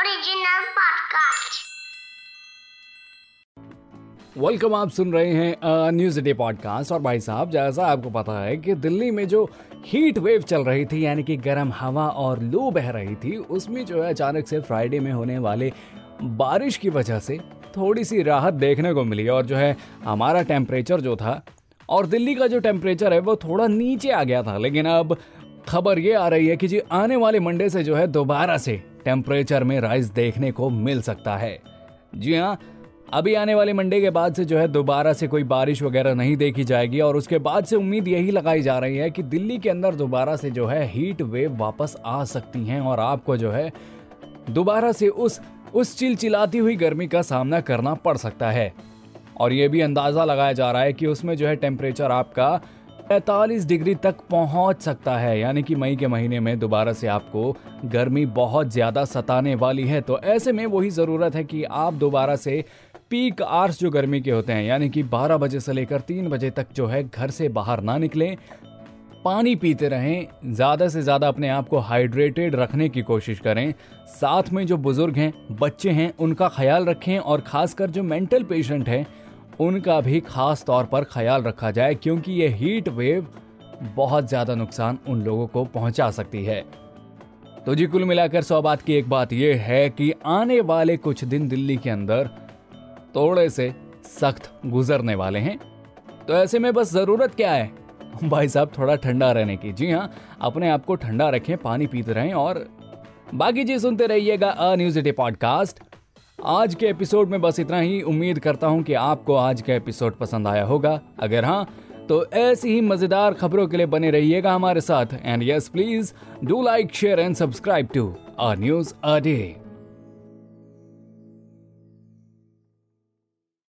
Original podcast. Welcome आप सुन रहे हैं न्यूज़ डे पॉडकास्ट। और भाई साहब, जैसा आपको पता है कि दिल्ली में जो हीट वेव चल रही थी, यानी कि गर्म हवा और लू बह रही थी, उसमें जो है अचानक से फ्राइडे में होने वाले बारिश की वजह से थोड़ी सी राहत देखने को मिली। और जो है, हमारा टेम्परेचर जो था और दिल्ली का जो टेम्परेचर है, वो थोड़ा नीचे आ गया था। लेकिन अब खबर ये आ रही है कि जी, आने वाले मंडे से जो है दोबारा से टेम्परेचर में राइज देखने को मिल सकता है। जी हाँ अभी आने वाले मंडे के बाद से जो है दोबारा से कोई बारिश वगैरह नहीं देखी जाएगी और उसके बाद से उम्मीद यही लगाई जा रही है कि दिल्ली के अंदर दोबारा से जो है हीट वेव वापस आ सकती हैं और आपको जो है दोबारा से उस उस चिलचिलाती हुई गर्मी का सामना करना पड़ सकता है। और ये भी अंदाज़ा लगाया जा रहा है कि उसमें जो है टेम्परेचर आपका 45 डिग्री तक पहुँच सकता है। यानी कि मई के महीने में दोबारा से आपको गर्मी बहुत ज़्यादा सताने वाली है। तो ऐसे में वही ज़रूरत है कि आप दोबारा से पीक आर्स जो गर्मी के होते हैं, यानी कि 12 बजे से लेकर 3 बजे तक जो है घर से बाहर ना निकलें। पानी पीते रहें, ज़्यादा से ज़्यादा अपने आप को हाइड्रेटेड रखने की कोशिश करें। साथ में जो बुज़ुर्ग हैं, बच्चे हैं, उनका ख्याल रखें और ख़ासकर जो मेंटल पेशेंट हैं उनका भी खास तौर पर ख्याल रखा जाए क्योंकि ये हीट वेव बहुत ज़्यादा नुकसान उन लोगों को पहुँचा सकती है। तो जी, कुल मिलाकर सौ बात की एक बात यह है कि आने वाले कुछ दिन दिल्ली के अंदर थोड़े से सख्त गुजरने वाले हैं। तो ऐसे में बस ज़रूरत क्या है? भाई साहब, थोड़ा ठंडा रहने की। जी हाँ अपने आप को ठंडा रखें, पानी पीते रहें और बाकी जी सुनते रहिएगा अ न्यूज़ पॉडकास्ट। आज के एपिसोड में बस इतना ही। उम्मीद करता हूँ कि आपको आज का एपिसोड पसंद आया होगा। अगर हाँ तो ऐसी ही मज़ेदार खबरों के लिए बने रहिएगा हमारे साथ। And yes please do like share and subscribe to our news a day